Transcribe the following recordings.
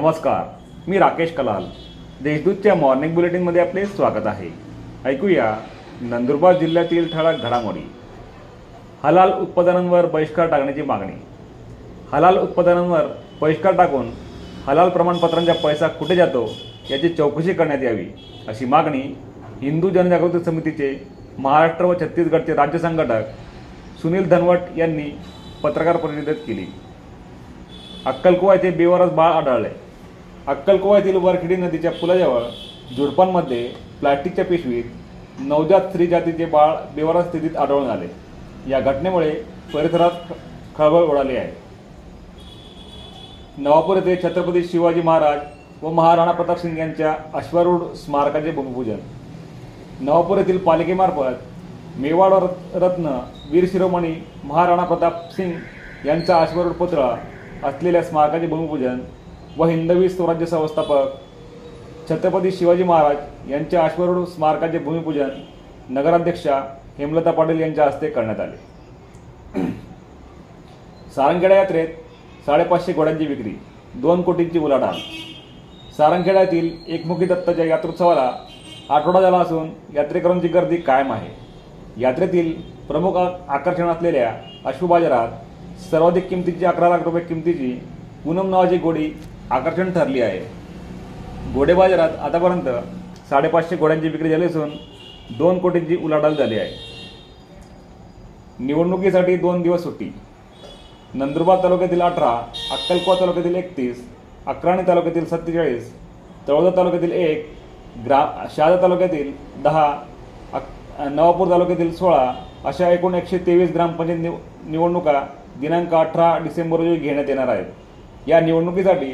नमस्कार मी राकेश कलाल. देशदूतच्या मॉर्निंग बुलेटिनमध्ये आपले स्वागत आहे. ऐकूया नंदुरबार जिल्ह्यातील ठळक घडामोडी. हलाल उत्पादनांवर बहिष्कार टाकण्याची मागणी. हलाल उत्पादनांवर बहिष्कार टाकून हलाल प्रमाणपत्रांचा पैसा कुठे जातो याची चौकशी करण्यात यावी अशी मागणी हिंदू जनजागृती समितीचे महाराष्ट्र व छत्तीसगडचे राज्य संघटक सुनील धनवट यांनी पत्रकार परिषदेत केली. अक्कलकुवा येथे बेवारस बाळ आढळले. अक्कलकोवायतील येथील वरखिडी नदीच्या पुलाजवळ झुडपांमध्ये प्लास्टिकच्या पिशवीत नवजात स्त्री जातीचे बाळ बेवारा स्थितीत आढळून आले. या घटनेमुळे परिसरात खळबळ उडाली आहे. नवापूर येथे छत्रपती शिवाजी महाराज व महाराणा प्रताप सिंग यांच्या अश्वारूढ स्मारकाचे भूमिपूजन. नवापूर येथील पालिकेमार्फत मेवाड रत्न वीर शिरोमणी महाराणा प्रताप सिंग यांचा अश्वारूढ पुतळा असलेल्या स्मारकाचे भूमिपूजन व हिंदवी स्वराज्य संस्थापक छत्रपती शिवाजी महाराज यांच्या अश्वरूढ स्मारकाचे भूमिपूजन नगराध्यक्षा हेमलता पाटील यांच्या हस्ते करण्यात आले. सारंगखेडा यात्रेत साडेपाचशे घोड्यांची विक्री दोन कोटींची उलाढाल. सारंगखेड्यातील एकमुखी दत्ताच्या यात्रोत्सवाला आठवडा झाला असून यात्रेकरूंची गर्दी कायम आहे. यात्रेतील प्रमुख आकर्षण असलेल्या अश्व बाजारात सर्वाधिक किमतीची अकरा लाख रुपये किमतीची पूनम नावाची गोडी आकर्षण ठरली आहे. घोडे बाजारात आतापर्यंत साडेपाचशे घोड्यांची विक्री झाली असून दोन कोटींची उलाढाल झाली आहे. निवडणुकीसाठी दोन दिवस सुट्टी. नंदुरबार तालुक्यातील अठरा अक्कलकोवा तालुक्यातील एकतीस अक्राणी तालुक्यातील सत्तेचाळीस तळोदा तालुक्यातील एक ग्रा शहादा तालुक्यातील दहा अक नवापूर तालुक्यातील सोळा अशा एकूण एकशे तेवीस ग्रामपंचायत निव निवडणुका दिनांक अठरा डिसेंबर रोजी घेण्यात येणार आहेत. या निवडणुकीसाठी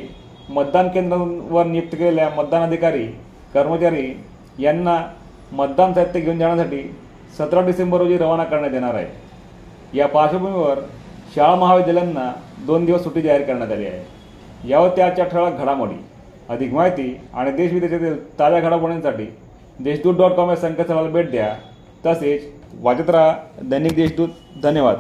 मतदान केंद्रांवर नियुक्त केलेल्या मतदान अधिकारी कर्मचारी यांना मतदान साहित्य घेऊन जाण्यासाठी सतरा डिसेंबर रोजी रवाना करण्यात येणार आहे. या पार्श्वभूमीवर शाळा महाविद्यालयांना दोन दिवस सुट्टी जाहीर करण्यात आली आहे. यावर त्याच्या ठळक घडामोडी अधिक माहिती आणि देशविदेशातील ताज्या घडामोडींसाठी देशदूत डॉट कॉम या संकेतस्थळाला भेट द्या. तसेच वाचत राहा दैनिक देशदूत. धन्यवाद.